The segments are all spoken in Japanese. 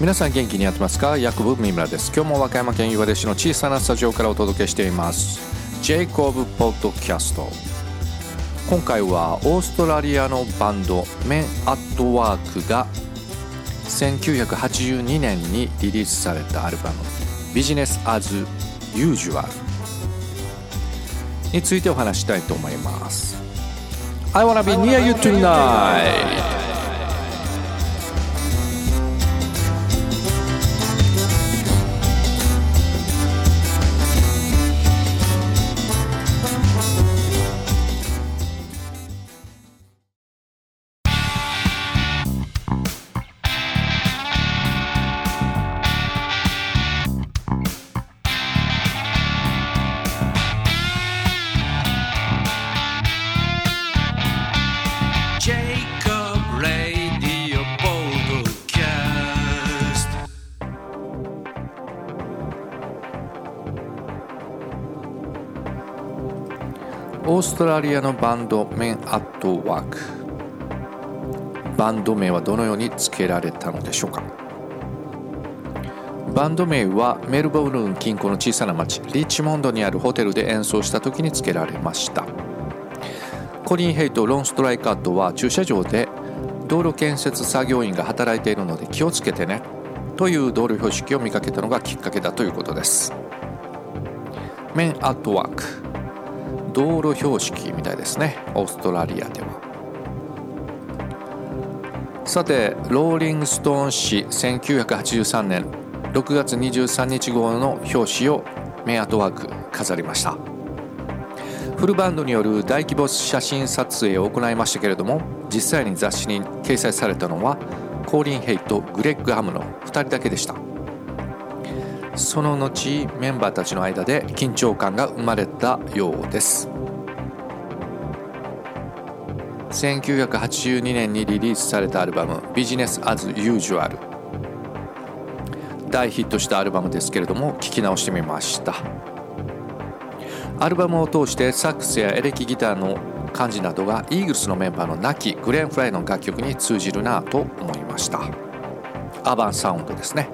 皆さん元気にやってますか？ヤクブ三村です。今日も和歌山県岩出市の小さなスタジオからお届けしています。ジェイコブポッドキャスト今回はオーストラリアのバンドメン・アットワークが1982年にリリースされたアルバムビジネス・アズ・ユージュアルについてお話したいと思います。I wanna be near you tonight オーストラリアのバンドメン・アット・ワーク。バンド名はどのように付けられたのでしょうか？バンド名はメルボルン近郊の小さな町リッチモンドにあるホテルで演奏した時に付けられました。コリン・ヘイとロン・ストライカットは駐車場で道路建設作業員が働いているので気をつけてねという道路標識を見かけたのがきっかけだということです。メン・アット・ワーク。道路標識みたいですね。オーストラリアでは。さてローリング・ストーン誌1983年6月23日号の表紙をメアトワーク飾りました。フルバンドによる大規模写真撮影を行いましたけれども実際に雑誌に掲載されたのはコーリン・ヘイとグレッグ・ハムの2人だけでした。その後メンバーたちの間で緊張感が生まれたようです。1982年にリリースされたアルバム「ビジネス・アズ・ユージュアル」大ヒットしたアルバムですけれども聴き直してみました。アルバムを通してサックスやエレキギターの感じなどがイーグルスのメンバーの亡きグレン・フライの楽曲に通じるなと思いました。アバンサウンドですね。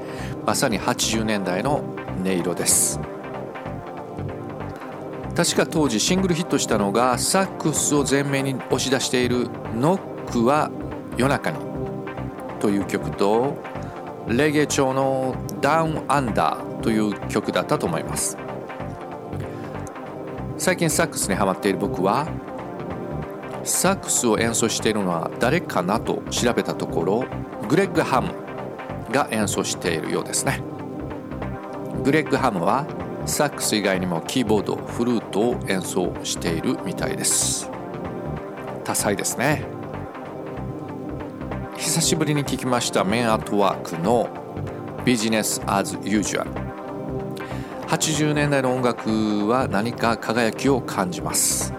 まさに80年代の音色です。確か当時シングルヒットしたのがサックスを前面に押し出している「ノックは夜中に」という曲とレゲエ調の「ダウンアンダー」という曲だったと思います。最近サックスにハマっている僕はサックスを演奏しているのは誰かなと調べたところグレッグ・ハムが演奏しているようですね。グレッグ・ハムはサックス以外にもキーボードフルートを演奏しているみたいです。多彩ですね。久しぶりに聞きましたメンアートワークのビジネス・アズ・ユージュアル80年代の音楽は何か輝きを感じます。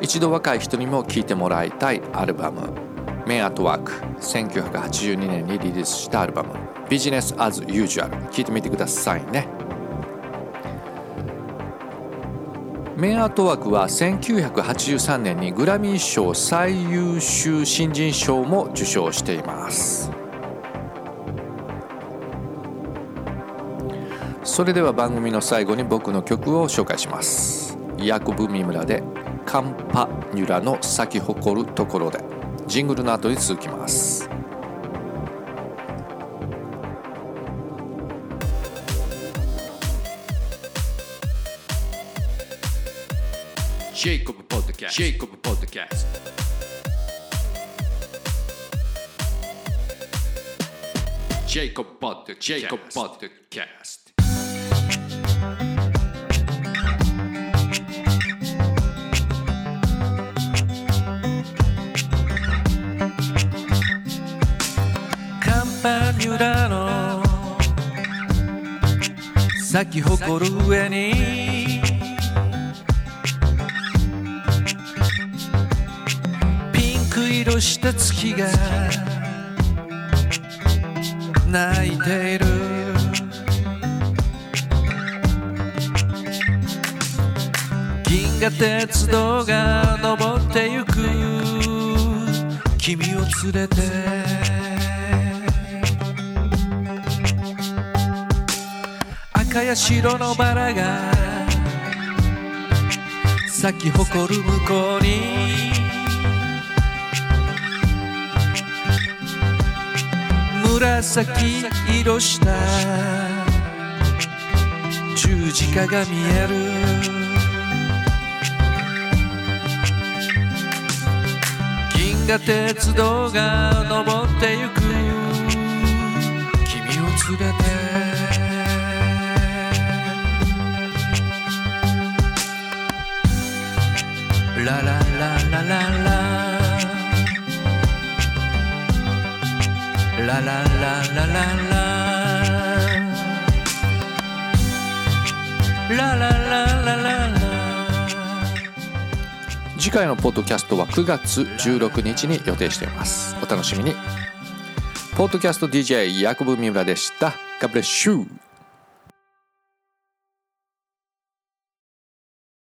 一度若い人にも聴いてもらいたいアルバム。メンアットワーク1982年にリリースしたアルバム。ビジネス as usual 聞いてみてくださいね。メンアートワークは1983年にグラミー賞最優秀新人賞も受賞しています。それでは番組の最後に僕の曲を紹介します。ヤコブ・ミムラでカンパニュラの咲き誇るところで。ジングルの後に続きます。ジェイコブポッドキャストジェイコブポッドキャストジェイコブポッドジェイコブポッドキャスト咲き誇る上に。ピンク色した月が泣いている。銀河鉄道が登ってゆく。君を連れて。赤や白のバラが咲き誇る向こうに紫色した十字架が見える銀河鉄道が登ってゆくラララララララララララララララララ次回のポッドキャストは9月16日に予定していますお楽しみにポッドキャスト DJ ヤコブ三村でした God bless you